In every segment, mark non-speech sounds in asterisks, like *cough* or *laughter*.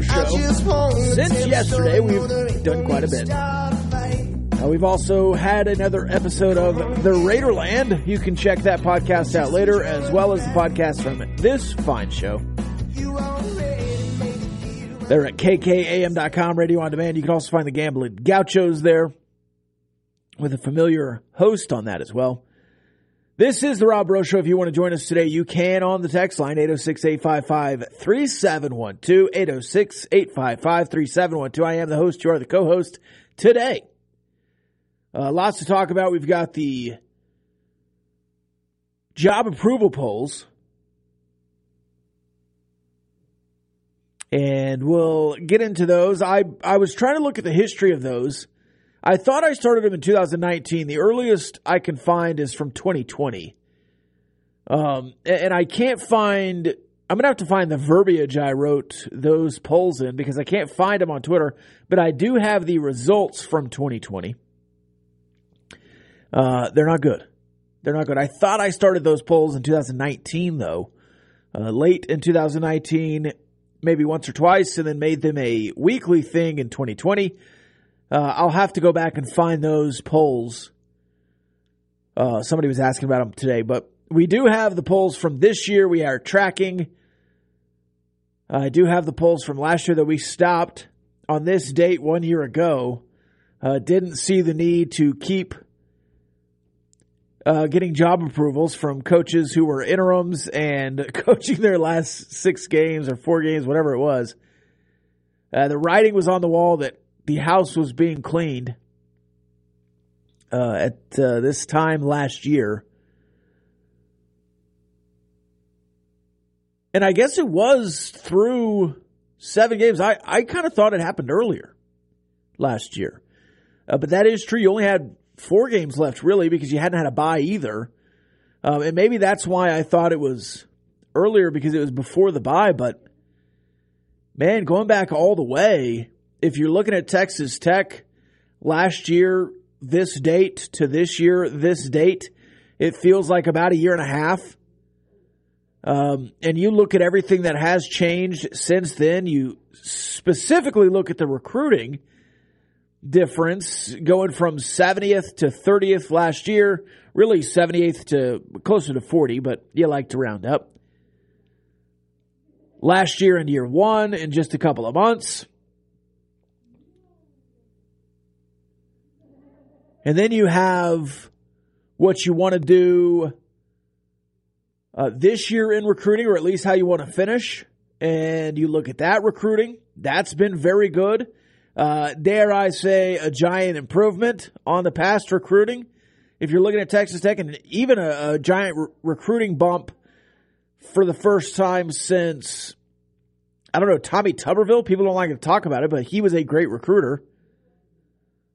The Rob Breaux I Show. just want to Since yesterday, we've you know there ain't done quite a bit. start a fight. Uh, we've also had another episode of The Raiderland. You can check that podcast out later, as well as the podcast from this fine show. You already made it feel They're at kkam.com, radio on demand. You can also find the Gambling Gauchos there with a familiar host on that as well. This is the Rob Breaux Show. If you want to join us today, you can on the text line 806 855 3712. 806 855 3712. I am the host. You are the co host today. Uh, lots to talk about. We've got the job approval polls. and we'll get into those. I I was trying to look at the history of those. I thought I started them in 2019. The earliest I can find is from 2020. Um, and I can't find. I'm gonna have to find the verbiage I wrote those polls in because I can't find them on Twitter. But I do have the results from 2020. Uh, they're not good. They're not good. I thought I started those polls in 2019 though. Uh, late in 2019, maybe once or twice, and then made them a weekly thing in 2020. Uh, I'll have to go back and find those polls. Uh, somebody was asking about them today, but we do have the polls from this year. We are tracking. I do have the polls from last year that we stopped on this date one year ago. Uh, didn't see the need to keep uh, getting job approvals from coaches who were interims and *laughs* coaching their last six games or four games, whatever it was. Uh, the writing was on the wall that the house was being cleaned uh, at uh, this time last year. And I guess it was through seven games. I, I kind of thought it happened earlier last year. Uh, but that is true. You only had four games left, really, because you hadn't had a bye either. Um, and maybe that's why I thought it was earlier because it was before the bye. But man, going back all the way, if you're looking at Texas Tech last year, this date to this year, this date, it feels like about a year and a half. Um, and you look at everything that has changed since then. You specifically look at the recruiting difference going from 70th to 30th last year, really 78th to closer to 40, but you like to round up. Last year and year one in just a couple of months. And then you have what you want to do uh, this year in recruiting, or at least how you want to finish. And you look at that recruiting, that's been very good. Uh, dare I say, a giant improvement on the past recruiting. If you're looking at Texas Tech, and even a, a giant re- recruiting bump for the first time since, I don't know, Tommy Tuberville. People don't like to talk about it, but he was a great recruiter.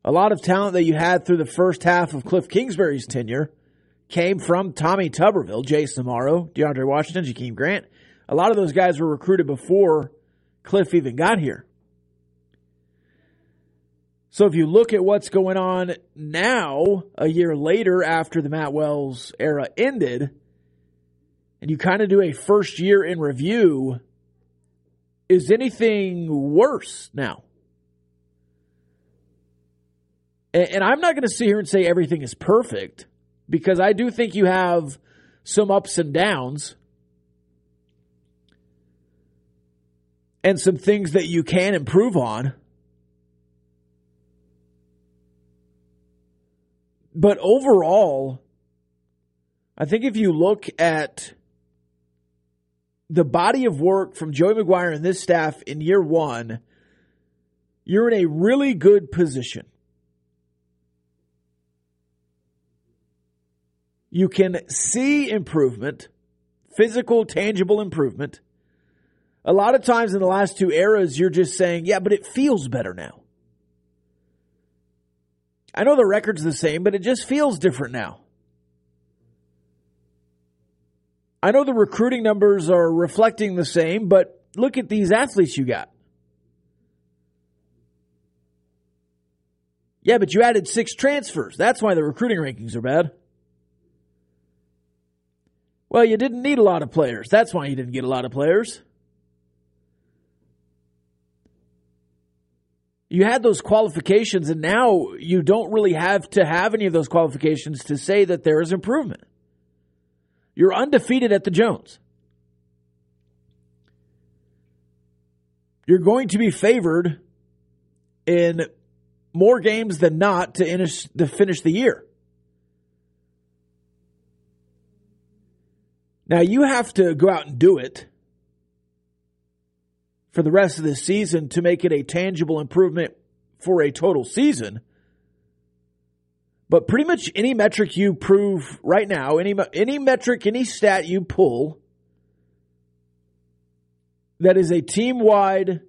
A lot of talent that you had through the first half of Cliff Kingsbury's tenure came from Tommy Tuberville, Jace Amaro, DeAndre Washington, Jakeem Grant. A lot of those guys were recruited before Cliff even got here. So if you look at what's going on now, a year later after the Matt Wells era ended, and you kind of do a first year in review, is anything worse now. And, and I'm not going to sit here and say everything is perfect because I do think you have some ups and downs and some things that you can improve on. But overall, I think if you look at the body of work from Joey McGuire and this staff in year one, you're in a really good position. You can see improvement, physical, tangible improvement. A lot of times in the last two eras, you're just saying, yeah, but it feels better now. I know the record's the same, but it just feels different now. I know the recruiting numbers are reflecting the same, but look at these athletes you got. Yeah, but you added six transfers. That's why the recruiting rankings are bad. Well, you didn't need a lot of players. That's why you didn't get a lot of players. You had those qualifications, and now you don't really have to have any of those qualifications to say that there is improvement. You're undefeated at the Jones. You're going to be favored in more games than not to finish, the year. Now you have to go out and do it for the rest of the season to make it a tangible improvement for a total season. But pretty much any metric you prove right now, any any metric, any stat you pull that is a team wide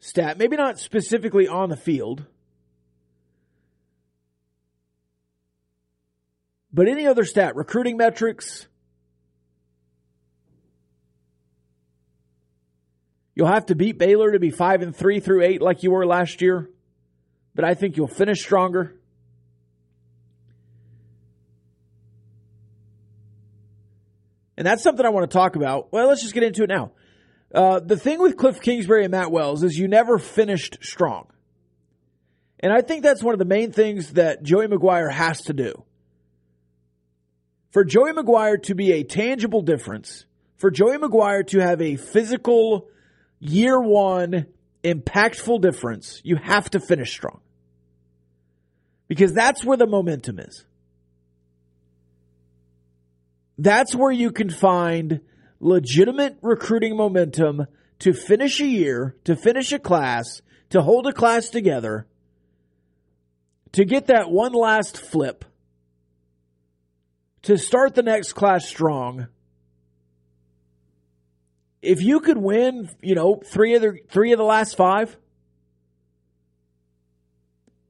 stat, maybe not specifically on the field, but any other stat, recruiting metrics, You'll have to beat Baylor to be 5 and 3 through 8 like you were last year, but I think you'll finish stronger. And that's something I want to talk about. Well, let's just get into it now. Uh, the thing with Cliff Kingsbury and Matt Wells is you never finished strong. And I think that's one of the main things that Joey McGuire has to do. For Joey McGuire to be a tangible difference, for Joey McGuire to have a physical year one impactful difference, you have to finish strong. Because that's where the momentum is. That's where you can find legitimate recruiting momentum to finish a year, to finish a class, to hold a class together, to get that one last flip, to start the next class strong. If you could win, you know, three of the three of the last five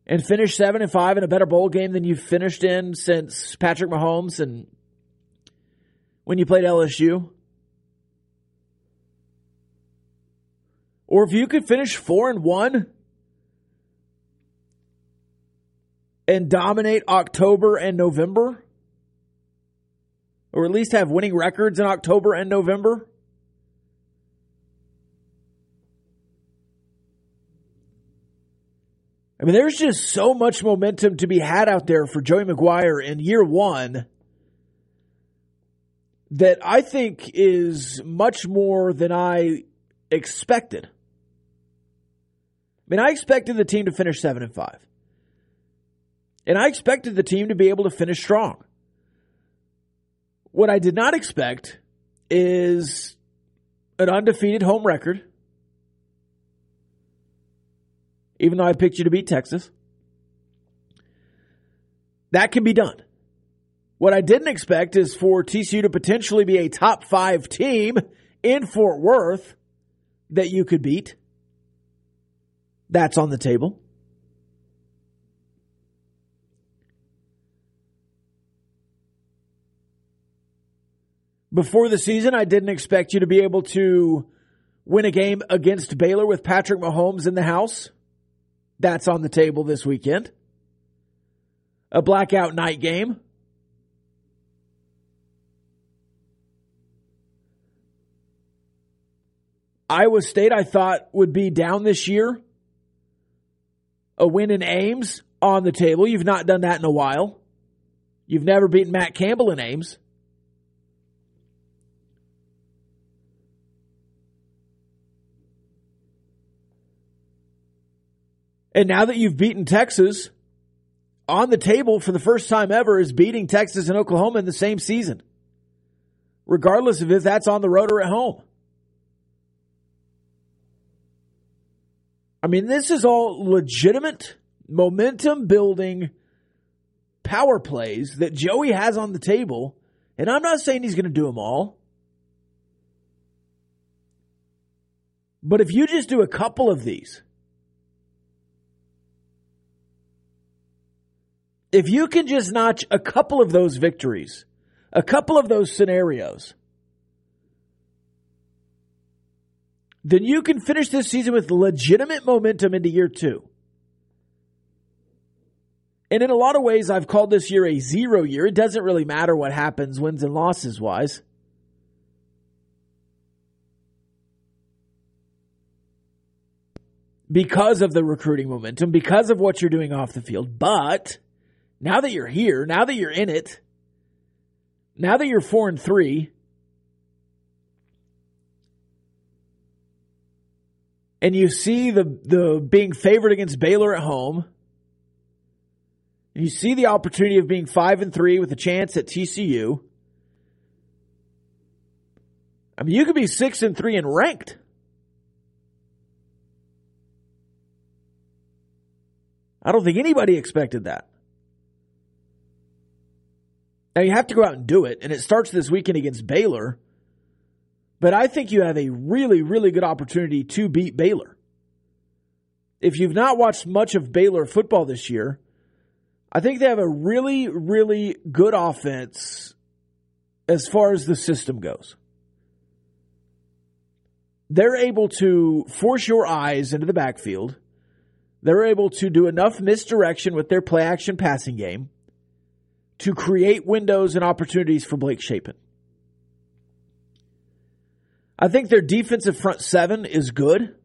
and finish seven and five in a better bowl game than you've finished in since Patrick Mahomes and when you played LSU? Or if you could finish four and one and dominate October and November, or at least have winning records in October and November. I mean, there's just so much momentum to be had out there for Joey McGuire in year one that I think is much more than I expected. I mean, I expected the team to finish 7 and 5. And I expected the team to be able to finish strong. What I did not expect is an undefeated home record. Even though I picked you to beat Texas. That can be done. What I didn't expect is for TCU to potentially be a top five team in Fort Worth that you could beat. That's on the table. Before the season, I didn't expect you to be able to win a game against Baylor with Patrick Mahomes in the house. That's on the table this weekend. A blackout night game. Iowa State, I thought, would be down this year. A win in Ames on the table. You've not done that in a while. You've never beaten Matt Campbell in Ames. And now that you've beaten Texas, on the table for the first time ever is beating Texas and Oklahoma in the same season, regardless of if that's on the road or at home. I mean, this is all legitimate momentum building power plays that Joey has on the table. And I'm not saying he's going to do them all. But if you just do a couple of these, if you can just notch a couple of those victories, a couple of those scenarios, then you can finish this season with legitimate momentum into year two. And in a lot of ways, I've called this year a zero year. It doesn't really matter what happens, wins and losses wise. Because of the recruiting momentum, because of what you're doing off the field. But now that you're here, now that you're in it, now that you're four and three, and you see the the being favored against Baylor at home, you see the opportunity of being five and three with a chance at TCU. I mean, you could be six and three and ranked. I don't think anybody expected that. Now you have to go out and do it, and it starts this weekend against Baylor. But I think you have a really, really good opportunity to beat Baylor. If you've not watched much of Baylor football this year, I think they have a really, really good offense as far as the system goes. They're able to force your eyes into the backfield. They're able to do enough misdirection with their play action passing game to create windows and opportunities for Blake Shapen. I think their defensive front seven is good.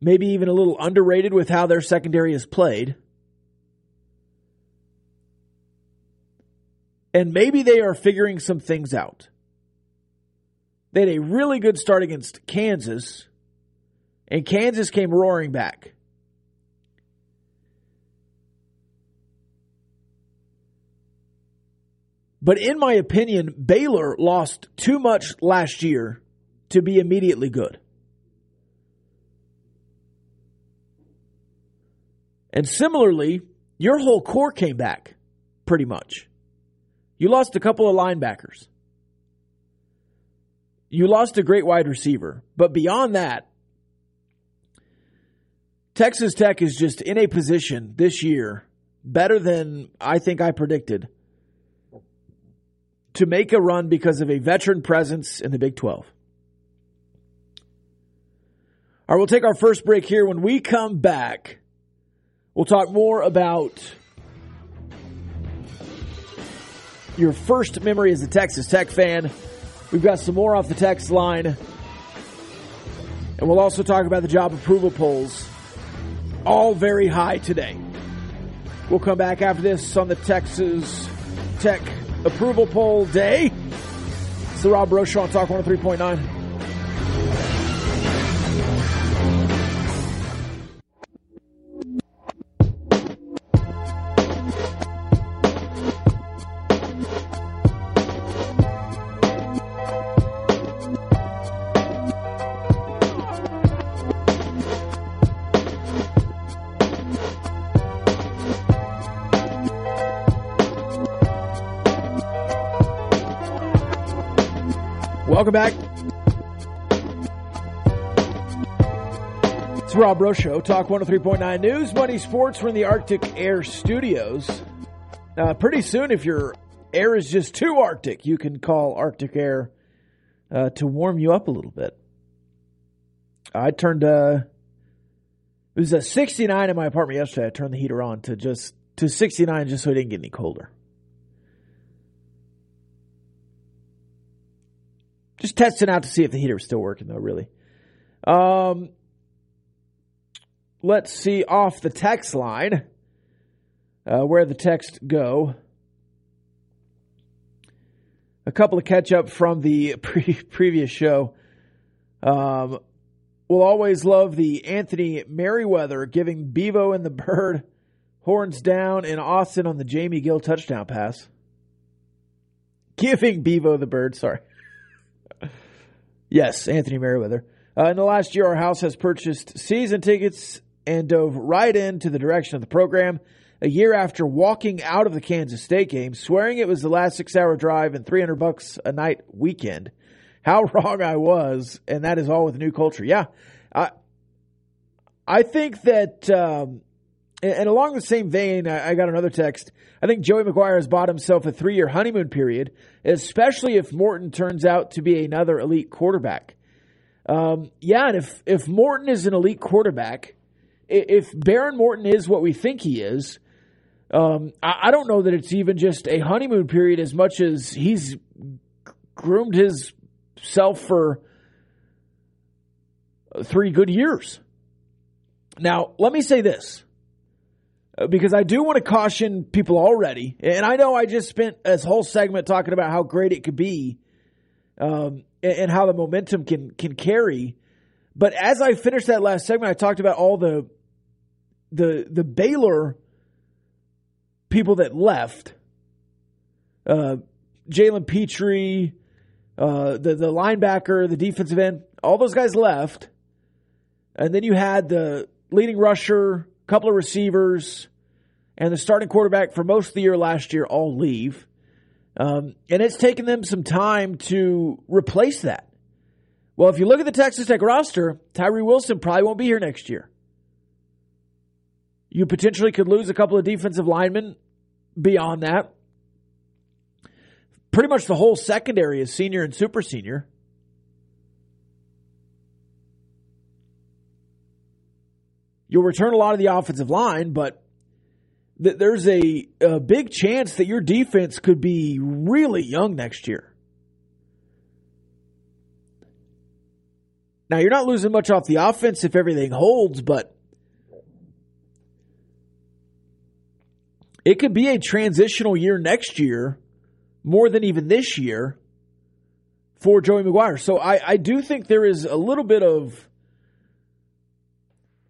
Maybe even a little underrated with how their secondary is played. And maybe they are figuring some things out. They had a really good start against Kansas, and Kansas came roaring back. But in my opinion, Baylor lost too much last year to be immediately good. And similarly, your whole core came back pretty much. You lost a couple of linebackers. You lost a great wide receiver. But beyond that, Texas Tech is just in a position this year better than I think I predicted to make a run because of a veteran presence in the Big 12. All right, we'll take our first break here. When we come back, we'll talk more about your first memory as a Texas Tech fan. We've got some more off the text line. And we'll also talk about the job approval polls, all very high today. We'll come back after this on the Texas Tech approval poll day. It's the Rob Breaux Show on Talk 103.9. Welcome back. It's Rob Breaux Show, Talk 103.9 News, Money Sports. We're in the Arctic Air Studios. Uh, pretty soon, if your air is just too Arctic, you can call Arctic Air uh, to warm you up a little bit. I turned, uh, it was a 69 in my apartment yesterday. I turned the heater on to just, to 69 just so it didn't get any colder. Just testing out to see if the heater was still working, though, really. Um, let's see off the text line uh, where the text go. A couple of catch up from the *laughs* pre- previous show. Um, we'll always love the Anthony Merriweather giving Bevo and the Bird horns down in Austin on the Jamie Gill touchdown pass. Giving Bevo the Bird, sorry. Yes, Anthony Merriweather. Uh, in the last year, our house has purchased season tickets and dove right into the direction of the program. A year after walking out of the Kansas State game, swearing it was the last six-hour drive and 300 bucks a night weekend. How *laughs* wrong I was, and that is all with new culture. Yeah, I, I think that, um, and, along the same vein, I, got another text. I think Joey McGuire has bought himself a three-year honeymoon period, especially if Morton turns out to be another elite quarterback. Um, yeah, and if if Morton is an elite quarterback, if Behren Morton is what we think he is, um, I, I don't know that it's even just a honeymoon period as much as he's groomed himself for three good years. Now, let me say this because I do want to caution people already, and I know I just spent this whole segment talking about how great it could be um, and, and how the momentum can can carry. But as I finished that last segment, I talked about all the the the Baylor people that left. Uh, Jalen Pitre, uh, the the linebacker, the defensive end, all those guys left, and then you had the leading rusher, couple of receivers, and the starting quarterback for most of the year last year all leave. Um, and it's taken them some time to replace that. Well, if you look at the Texas Tech roster, Tyree Wilson probably won't be here next year. You potentially could lose a couple of defensive linemen beyond that. Pretty much the whole secondary is senior and super senior. You'll return a lot of the offensive line, but th- there's a, a big chance that your defense could be really young next year. Now, you're not losing much off the offense if everything holds, but it could be a transitional year next year more than even this year for Joey McGuire. So I, I do think there is a little bit of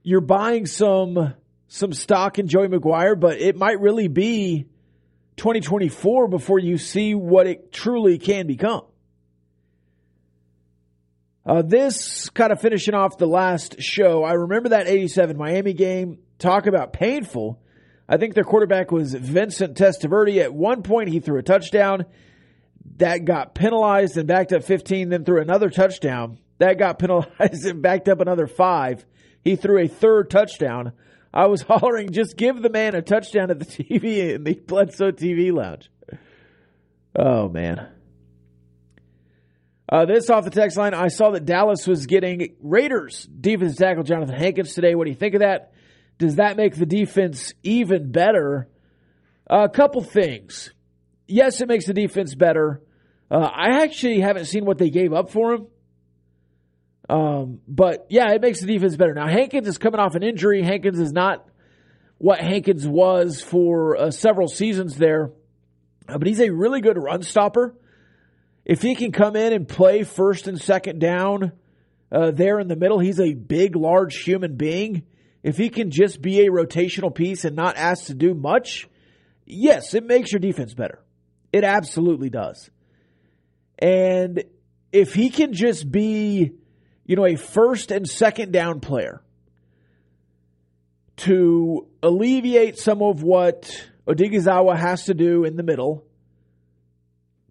you're buying some some stock in Joey McGuire, but it might really be 2024 before you see what it truly can become. Uh, this kind of finishing off the last show. I remember that 87 Miami game. Talk about painful. I think their quarterback was Vincent Testaverde. At one point, he threw a touchdown that got penalized and backed up 15, then threw another touchdown that got *laughs* penalized and backed up another five. He threw a third touchdown. I was *laughs* hollering, just give the man a touchdown at the TV in the Bledsoe TV lounge. Oh, man. Uh, this off the text line, I saw that Dallas was getting Raiders defense tackle Johnathan Hankins today. What do you think of that? Does that make the defense even better? a couple things. Yes, it makes the defense better. Uh, I actually haven't seen what they gave up for him. Um, but yeah, it makes the defense better. Now, Hankins is coming off an injury. Hankins is not what Hankins was for uh, several seasons there, uh, but he's a really good run stopper. If he can come in and play first and second down uh, there in the middle, he's a big, large human being. If he can just be a rotational piece and not asked to do much, yes, it makes your defense better. It absolutely does. And if he can just be, you know, a first and second down player to alleviate some of what Odighizuwa has to do in the middle,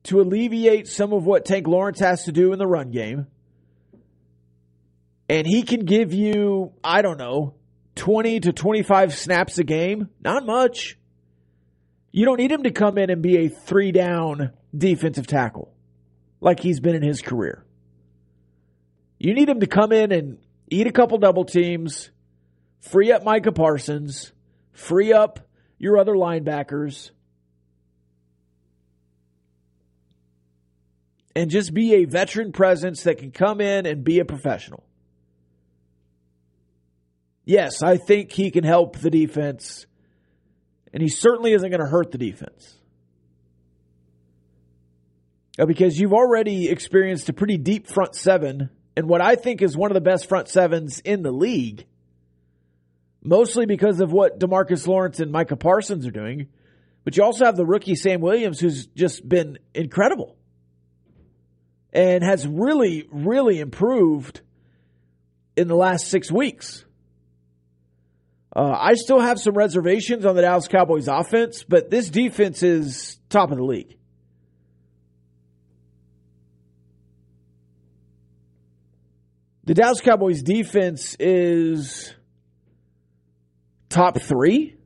to alleviate some of what Tank Lawrence has to do in the run game, and he can give you, I don't know, 20 to 25 snaps a game, not much. You don't need him to come in and be a three down defensive tackle like he's been in his career. You need him to come in and eat a couple double teams, free up Micah Parsons, free up your other linebackers, and just be a veteran presence that can come in and be a professional. Yes, I think he can help the defense, and he certainly isn't going to hurt the defense. Because you've already experienced a pretty deep front seven, and what I think is one of the best front sevens in the league, mostly because of what Demarcus Lawrence and Micah Parsons are doing. But you also have the rookie Sam Williams, who's just been incredible and has really, really improved in the last six weeks. Uh, I still have some reservations on the Dallas Cowboys offense, but this defense is top of the league. The Dallas Cowboys defense is top three.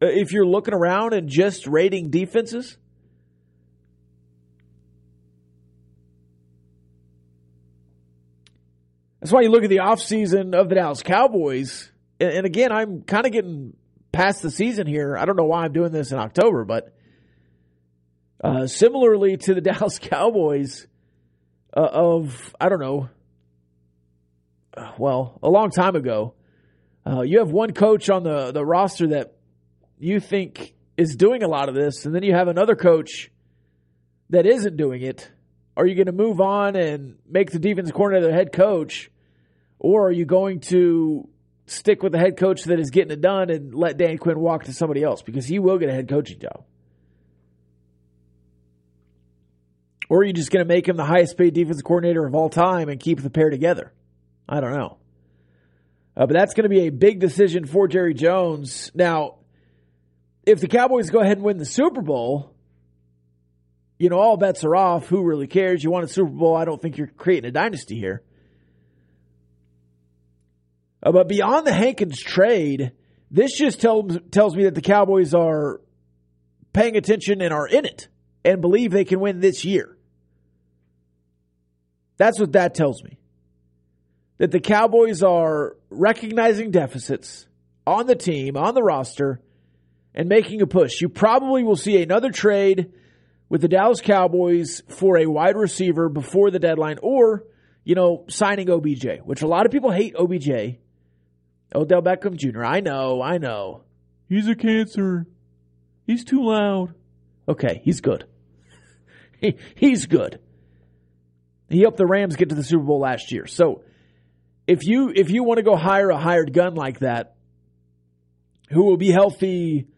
Uh, If you're looking around and just rating defenses, That's why you look at the offseason of the Dallas Cowboys. And, again, I'm kind of getting past the season here. I don't know why I'm doing this in October, but uh, similarly to the *laughs* Dallas Cowboys uh, of, I don't know, well, a long time ago, uh, you have one coach on the, the roster that you think is doing a lot of this, and then you have another coach that isn't doing it. Are you going to move on and make the defense coordinator the head coach? Or are you going to stick with the head coach that is getting it done and let Dan Quinn walk to somebody else? Because he will get a head coaching job. Or are you just going to make him the highest paid defense coordinator of all time and keep the pair together? I don't know. Uh, but that's going to be a big decision for Jerry Jones. Now, if the Cowboys go ahead and win the Super Bowl, you know, all bets are off. Who really cares? You won a Super Bowl. I don't think you're creating a dynasty here. Uh, but beyond the Hankins trade, this just tells tells me that the Cowboys are paying attention and are in it and believe they can win this year. That's what that tells me. That the Cowboys are recognizing deficits on the team, on the roster, and making a push. You probably will see another trade with the Dallas Cowboys for a wide receiver before the deadline or, you know, signing OBJ, which a lot of people hate OBJ. Odell Beckham Jr. I know, I know. He's a cancer. He's too loud. Okay, he's good. *laughs* He, he's good. He helped the Rams get to the Super Bowl last year. So if you if you want to go hire a hired gun like that, who will be healthy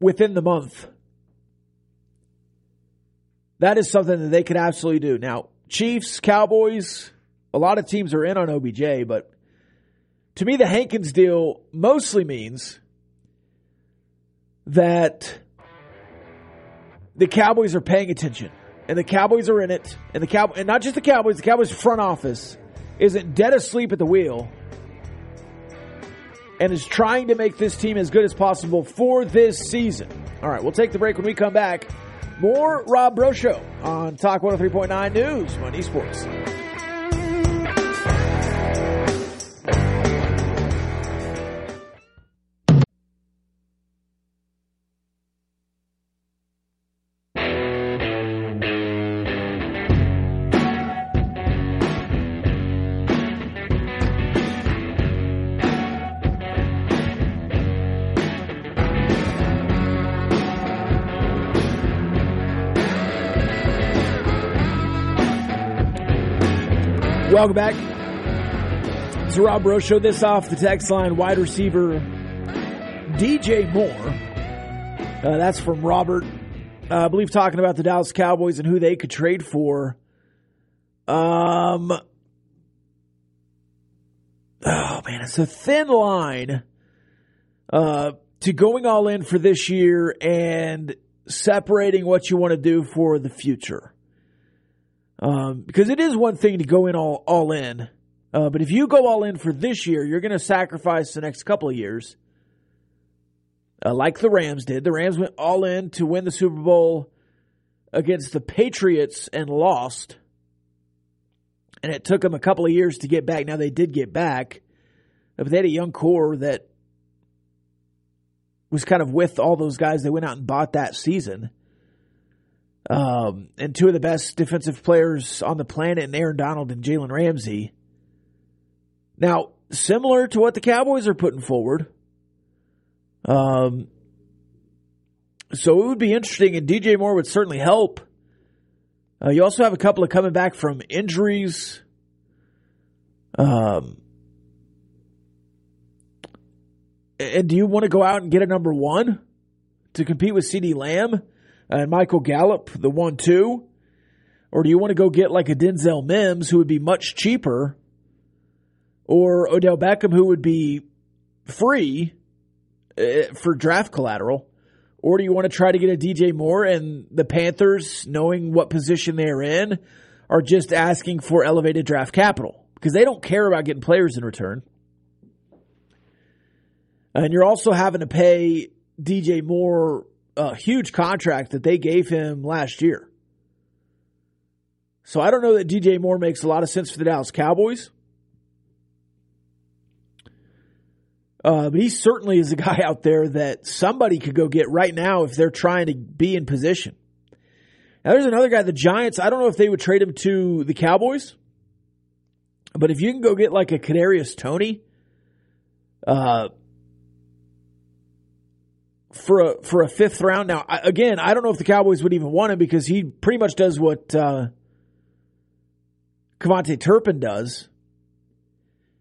within the month, that is something that they could absolutely do. Now, Chiefs, Cowboys, a lot of teams are in on OBJ, but to me, the Hankins deal mostly means that the Cowboys are paying attention, and the Cowboys are in it, and the Cow and not just the Cowboys, the Cowboys front office isn't dead asleep at the wheel, and is trying to make this team as good as possible for this season. All right, we'll take the break when we come back. More Rob Breaux Show on Talk 103.9 News, Money Sports. Welcome back. It's the Rob Breaux Show. This off the text line, wide receiver DJ Moore. Uh, that's from Robert. Uh, I believe talking about the Dallas Cowboys and who they could trade for. Um. Oh man, it's a thin line uh, to going all in for this year and separating what you want to do for the future. Um, because it is one thing to go in all, all in. Uh, but if you go all in for this year, you're going to sacrifice the next couple of years. Uh, like the Rams did. The Rams went all in to win the Super Bowl against the Patriots and lost. And it took them a couple of years to get back. Now they did get back. But they had a young core that was kind of with all those guys they went out and bought that season. Um, and two of the best defensive players on the planet, in Aaron Donald and Jalen Ramsey. Now, similar to what the Cowboys are putting forward. Um, so it would be interesting, and DJ Moore would certainly help. Uh, you also have a couple of coming back from injuries. Um, and do you want to go out and get a number one to compete with CeeDee Lamb and Michael Gallup, the one two? Or do you want to go get like a Denzel Mims who would be much cheaper? Or Odell Beckham who would be free uh, for draft collateral? Or do you want to try to get a DJ Moore and the Panthers, knowing what position they're in, are just asking for elevated draft capital? Because they don't care about getting players in return. And you're also having to pay DJ Moore a huge contract that they gave him last year. So I don't know that DJ Moore makes a lot of sense for the Dallas Cowboys. Uh, but he certainly is a *laughs* guy out there that somebody could go get right now if they're trying to be in position. Now, there's another guy, the Giants. I don't know if they would trade him to the Cowboys, but if you can go get like a Kadarius Toney, uh, for a for a fifth round. Now, I, again, I don't know if the Cowboys would even want him because he pretty much does what uh, KaVontae Turpin does.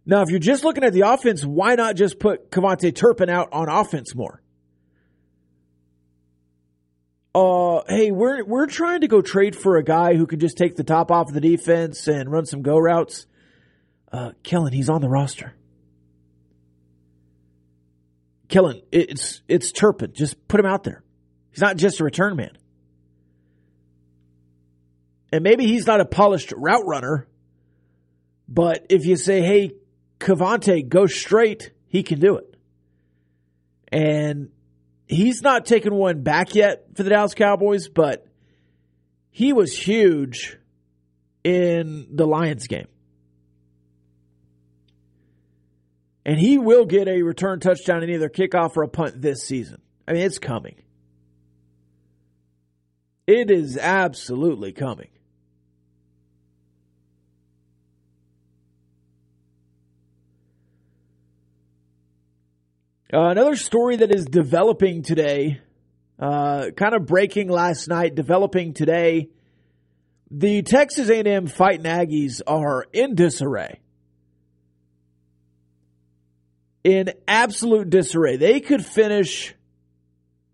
Now, if you're just looking at the offense, why not just put KaVontae Turpin out on offense more? Uh, hey, we're we're trying to go trade for a guy who can just take the top off of the defense and run some go routes. Uh, Kellen, he's on the roster. Kellen, it's it's Turpin. Just put him out there. He's not just a return man. And maybe he's not a polished route runner, but if you say, hey, KaVontae, go straight, he can do it. And he's not taken one back yet for the Dallas Cowboys, but he was huge in the Lions game. And he will get a return touchdown in either kickoff or a punt this season. I mean, it's coming. It is absolutely coming. Uh, another story that is developing today, uh, kind of breaking last night, developing today. The Texas A&M Fighting Aggies are in disarray. In absolute disarray. They could finish,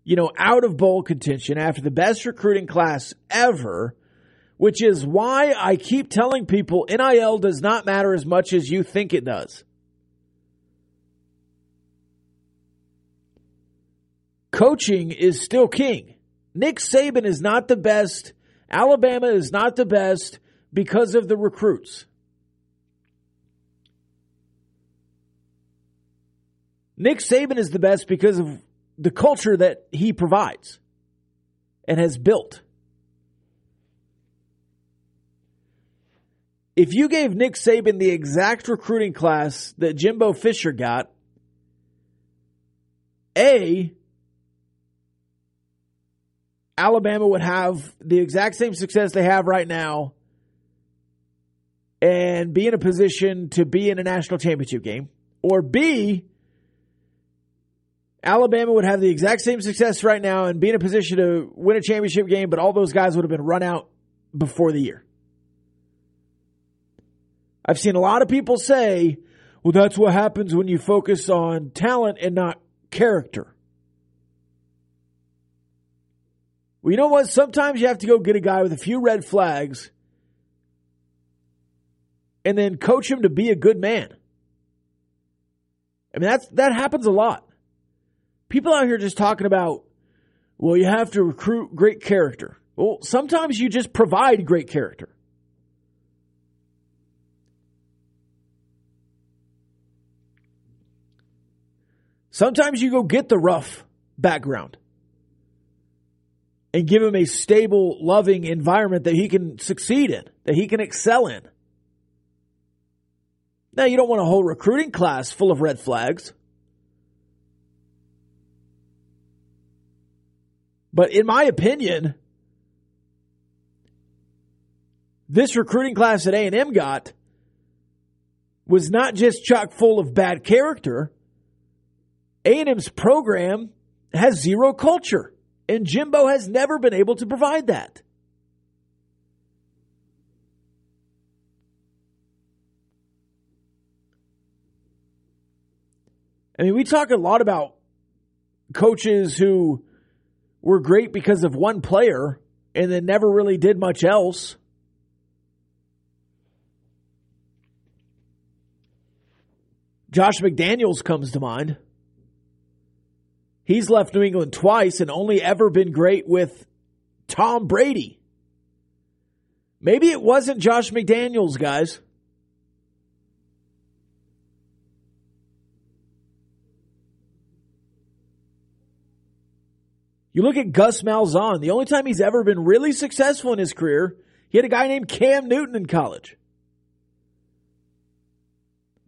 you know, out of bowl contention after the best recruiting class ever, which is why I keep telling people NIL does not matter as much as you think it does. coaching is still king. Nick Saban is not the best. Alabama is not the best because of the recruits. Nick Saban is the best because of the culture that he provides and has built. If you gave Nick Saban the exact recruiting class that Jimbo Fisher got, A, Alabama would have the exact same success they have right now and be in a position to be in a national championship game. Or B, Alabama would have the exact same success right now and be in a position to win a championship game, but all those guys would have been run out before the year. I've seen a lot of people say, well, that's what happens when you focus on talent and not character. Well, you know what? Sometimes you have to go get a guy with a few red flags and then coach him to be a good man. I mean, that's, that happens a lot. People out here just talking about, well, you have to recruit great character. Well, sometimes you just provide great character. Sometimes you go get the rough background and give him a stable, loving environment that he can succeed in, that he can excel in. Now, you don't want a whole recruiting class full of red flags. But in my opinion, this recruiting class that A&M got was not just chock full of bad character. A&M's program has zero culture, and Jimbo has never been able to provide that. I mean, we talk a lot about coaches who were great because of one player and then never really did much else. Josh McDaniels comes to mind. He's left New England twice and only ever been great with Tom Brady. Maybe it wasn't Josh McDaniels, guys. You look at Gus Malzahn, the only time he's ever been really successful in his career, he had a guy named Cam Newton in college.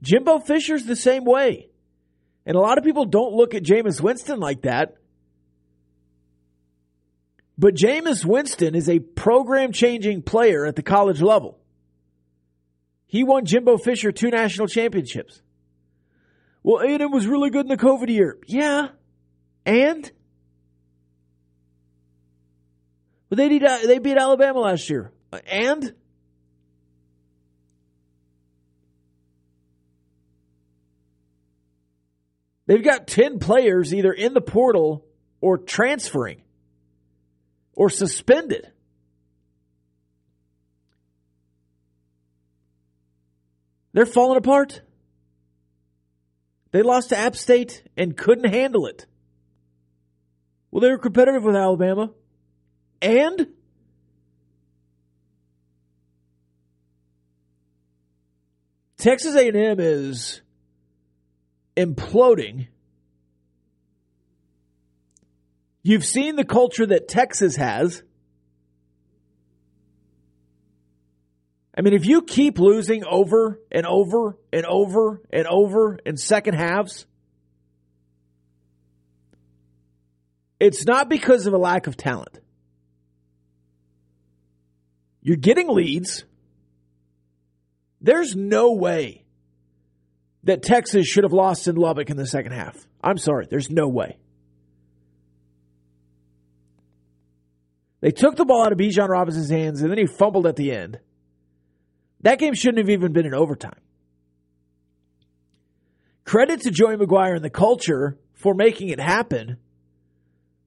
Jimbo Fisher's the same way. And a lot of people don't look at Jameis Winston like that. But Jameis Winston is a program changing player at the college level. He won Jimbo Fisher two national championships. Well, A&M was really good in the COVID year. Yeah. And? Well, they beat, they beat Alabama last year. And? They've got 10 players either in the portal or transferring or suspended. They're falling apart. They lost to App State and couldn't handle it. Well, they were competitive with Alabama. And Texas A&M is imploding. You've seen the culture that Texas has. I mean, if you keep losing over and over and over and over in second halves, it's not because of a lack of talent. You're getting leads. There's no way that Texas should have lost in Lubbock in the second half. I'm sorry, there's no way. They took the ball out of Bijan Robinson's hands and then he fumbled at the end. That game shouldn't have even been in overtime. Credit to Joey McGuire and the culture for making it happen,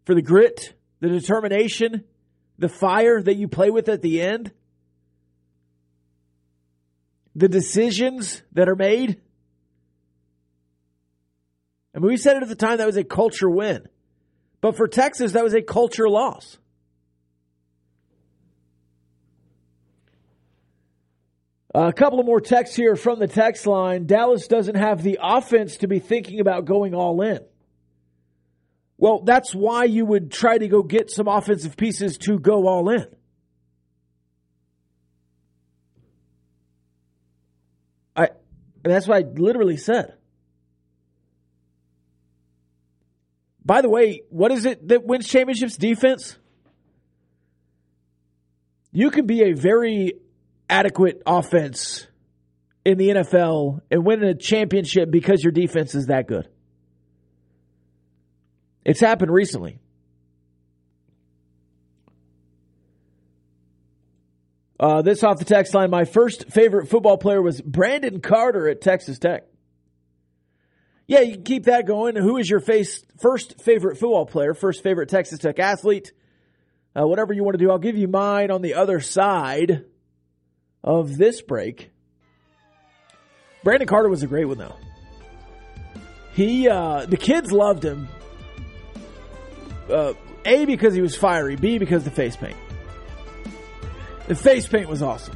for the grit, the determination, the fire that you play with at the end, the decisions that are made. I mean, we said it at the time that was a culture win. But for Texas, that was a culture loss. a couple of more texts here from the text line. Dallas doesn't have the offense to be thinking about going all in. Well, that's why you would try to go get some offensive pieces to go all in. I that's what I literally said. By the way, what is it that wins championships? Defense? You can be a very adequate offense in the NFL and win a championship because your defense is that good. It's happened recently. Uh, this off the text line. My first favorite football player was Brandon Carter at Texas Tech. Yeah, you can keep that going. Who is your face, first favorite football player, first favorite Texas Tech athlete? Uh, whatever you want to do, I'll give you mine on the other side of this break. Brandon Carter was a great one, though. He, uh, the kids loved him uh, A, because he was fiery, B, because the face paint. The face paint was awesome.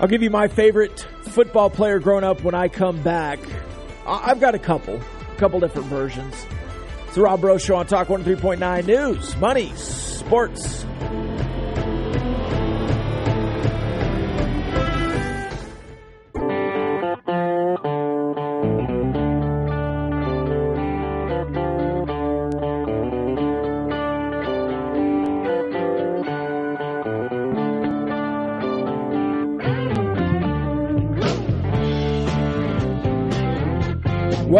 I'll give you my favorite football player grown up when I come back. I've got a couple, a couple different versions. It's the Rob Breaux Show on Talk 103.9 News, Money, Sports.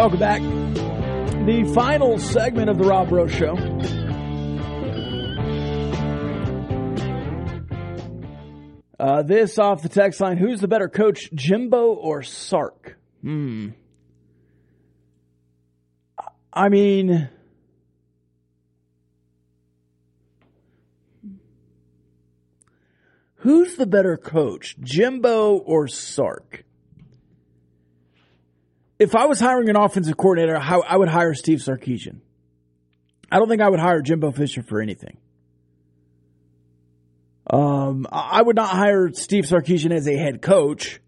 Welcome back. The final segment of the Rob Breaux Show. Uh, this off the text line. Who's the better coach, Jimbo or Sark? Hmm. I mean, who's the better coach, Jimbo or Sark? If I was hiring an offensive coordinator, how I would hire Steve Sarkisian. I don't think I would hire Jimbo Fisher for anything. Um, I would not hire Steve Sarkisian as a head coach,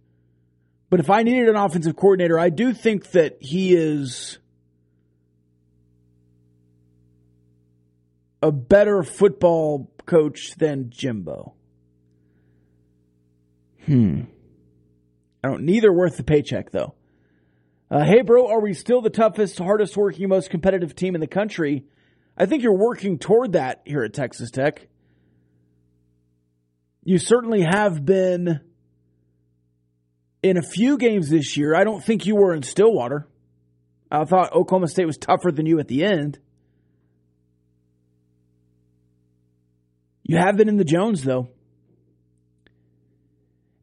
but if I needed an offensive coordinator, I do think that he is a better football coach than Jimbo. Hmm. I don't. Neither worth the paycheck though. Uh, hey, bro, are we still the toughest, hardest working, most competitive team in the country? I think you're working toward that here at Texas Tech. You certainly have been in a few games this year. I don't think you were in Stillwater. I thought Oklahoma State was tougher than you at the end. You have been in the Jones, though.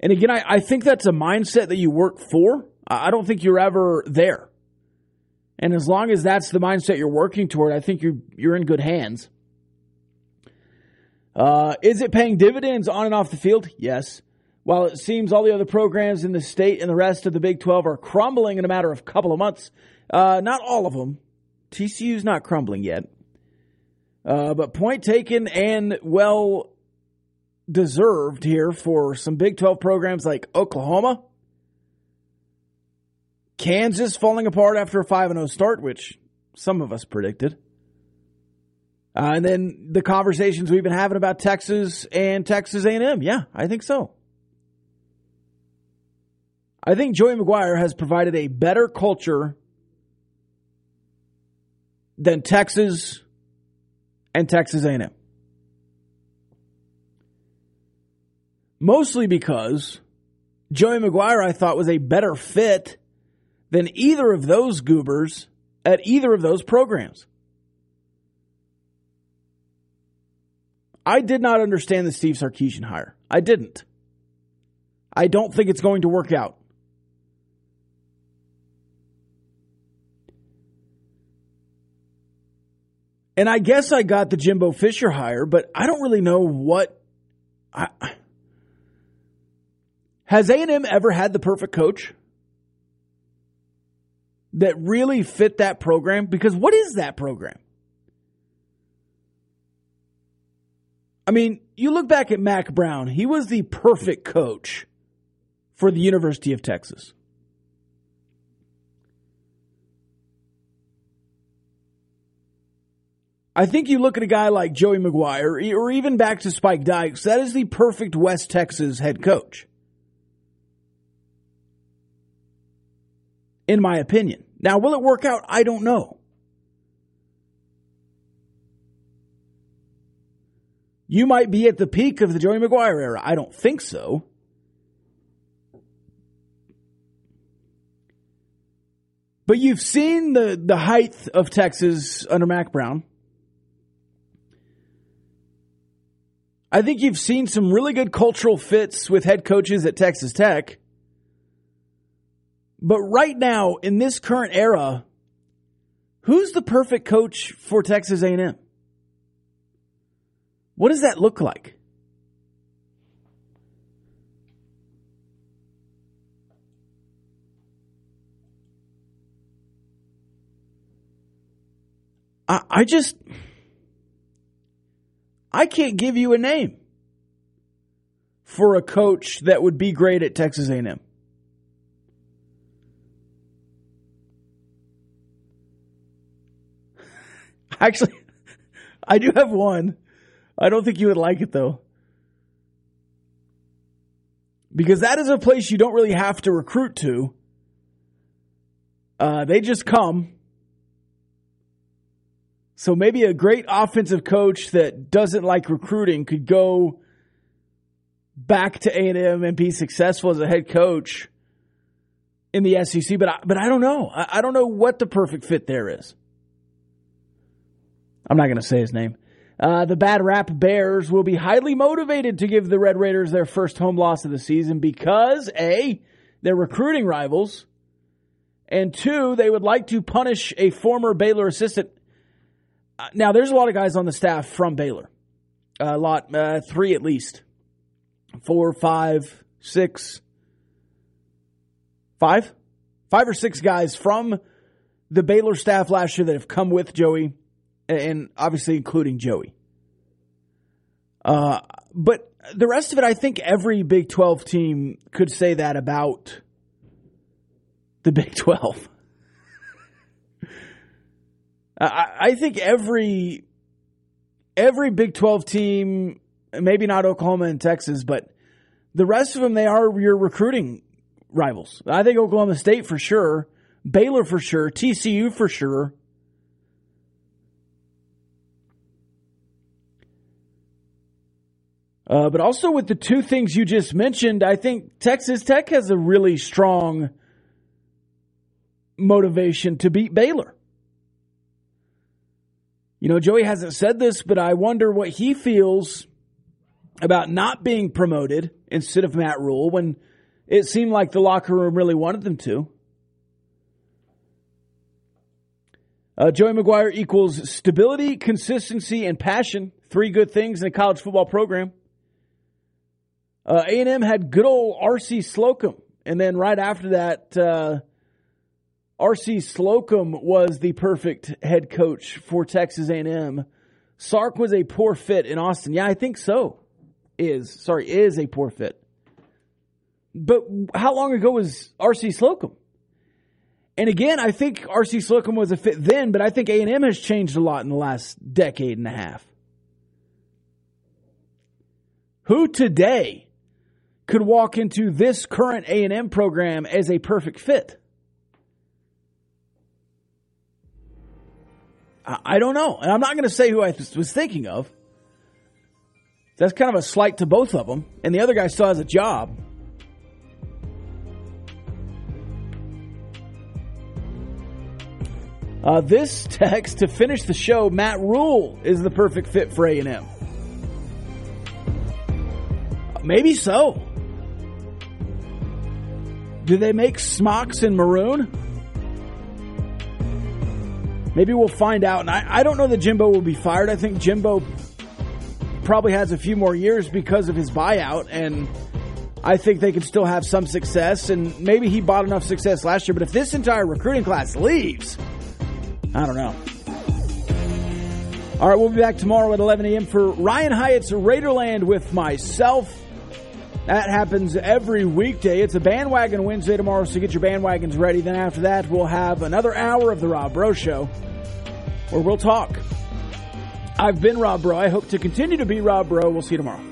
And again, I, I think that's a mindset that you work for. I don't think you're ever there. And as long as that's the mindset you're working toward, I think you're you're in good hands. Uh, is it paying dividends on and off the field? Yes. While it seems all the other programs in the state and the rest of the Big 12 are crumbling in a matter of a couple of months, uh, not all of them. TCU's not crumbling yet. Uh, but point taken and well deserved here for some Big 12 programs like Oklahoma, Kansas falling apart after a 5 0 start, which some of us predicted. Uh, and then the conversations we've been having about Texas and Texas A&M. Yeah, I think so. I think Joey McGuire has provided a better culture than Texas and Texas A&M. Mostly because Joey McGuire I thought was a better fit than either of those goobers at either of those programs. I did not understand the Steve Sarkisian hire. I didn't. I don't think it's going to work out. And I guess I got the Jimbo Fisher hire, but I don't really know what. I, has A&M ever had the perfect coach that really fit that program? Because what is that program? I mean, you look back at Mack Brown, he was the perfect coach for the University of Texas. I think you look at a guy like Joey McGuire, or even back to Spike Dykes, that is the perfect West Texas head coach. In my opinion. Now, will it work out? I don't know. You might be at the peak of the Joey McGuire era. I don't think so. But you've seen the, the height of Texas under Mack Brown. I think you've seen some really good cultural fits with head coaches at Texas Tech. But right now, in this current era, who's the perfect coach for Texas A&M? What does that look like? I, just I can't give you a name for a coach that would be great at Texas A&M. Actually, *laughs* I do have one. I don't think you would like it though. Because that is a place you don't really have to recruit to. Uh, they just come. So maybe a great offensive coach that doesn't like recruiting could go back to A&M and be successful as a head coach in the SEC, but I, but I don't know. I, I don't know what the perfect fit there is. I'm not going to say his name. Uh, the bad rap Bears will be highly motivated to give the Red Raiders their first home loss of the season because A, they're recruiting rivals, and two, they would like to punish a former Baylor assistant. Uh, now, there's a lot of guys on the staff from Baylor. A lot, uh, three at least. Four, five, six, five? Five or six guys from the Baylor staff last year that have come with Joey, and obviously including Joey. Uh, but the rest of it, I think every Big 12 team could say that about the *laughs* Big 12. I, I think every every Big 12 team, maybe not Oklahoma and Texas, but the rest of them, they are your recruiting rivals. I think Oklahoma State for sure, Baylor for sure, TCU for sure. Uh, but also with the two things you just mentioned, I think Texas Tech has a really strong motivation to beat Baylor. You know, Joey hasn't said this, but I wonder what he feels about not being promoted instead of Matt Rhule when it seemed like the locker room really wanted them to. Uh, Joey McGuire equals stability, consistency, and passion. Three good things in a college football program. Uh, A&M had good old R.C. Slocum. And then right after that, uh, R.C. Slocum was the perfect head coach for Texas A&M. Sark was a poor fit in Austin. Yeah, I think so. Is, sorry, is a poor fit. But how long ago was R.C. Slocum? And again, I think R.C. Slocum was a fit then, but I think A&M has changed a lot in the last decade and a half. Who today could walk into this current A&M program as a perfect fit? I don't know. And I'm not going to say who I was thinking of. That's kind of a slight to both of them. And the other guy still has a job. Uh, this *laughs* text to finish the show, Matt Rhule is the perfect fit for A&M. Maybe so. Do they make smocks in maroon? Maybe we'll find out. And I, I don't know that Jimbo will be fired. I think Jimbo probably has a few more years because of his buyout. And I think they can still have some success. And maybe he bought enough success last year. But if this entire recruiting class leaves, I don't know. All right, we'll be back tomorrow at 11 a.m. for Ryan Hyatt's Raiderland with myself. That happens every weekday. It's a bandwagon Wednesday tomorrow, so get your bandwagons ready. Then after that, we'll have another hour of the Rob Breaux Show where we'll talk. I've been Rob Breaux. I hope to continue to be Rob Breaux. We'll see you tomorrow.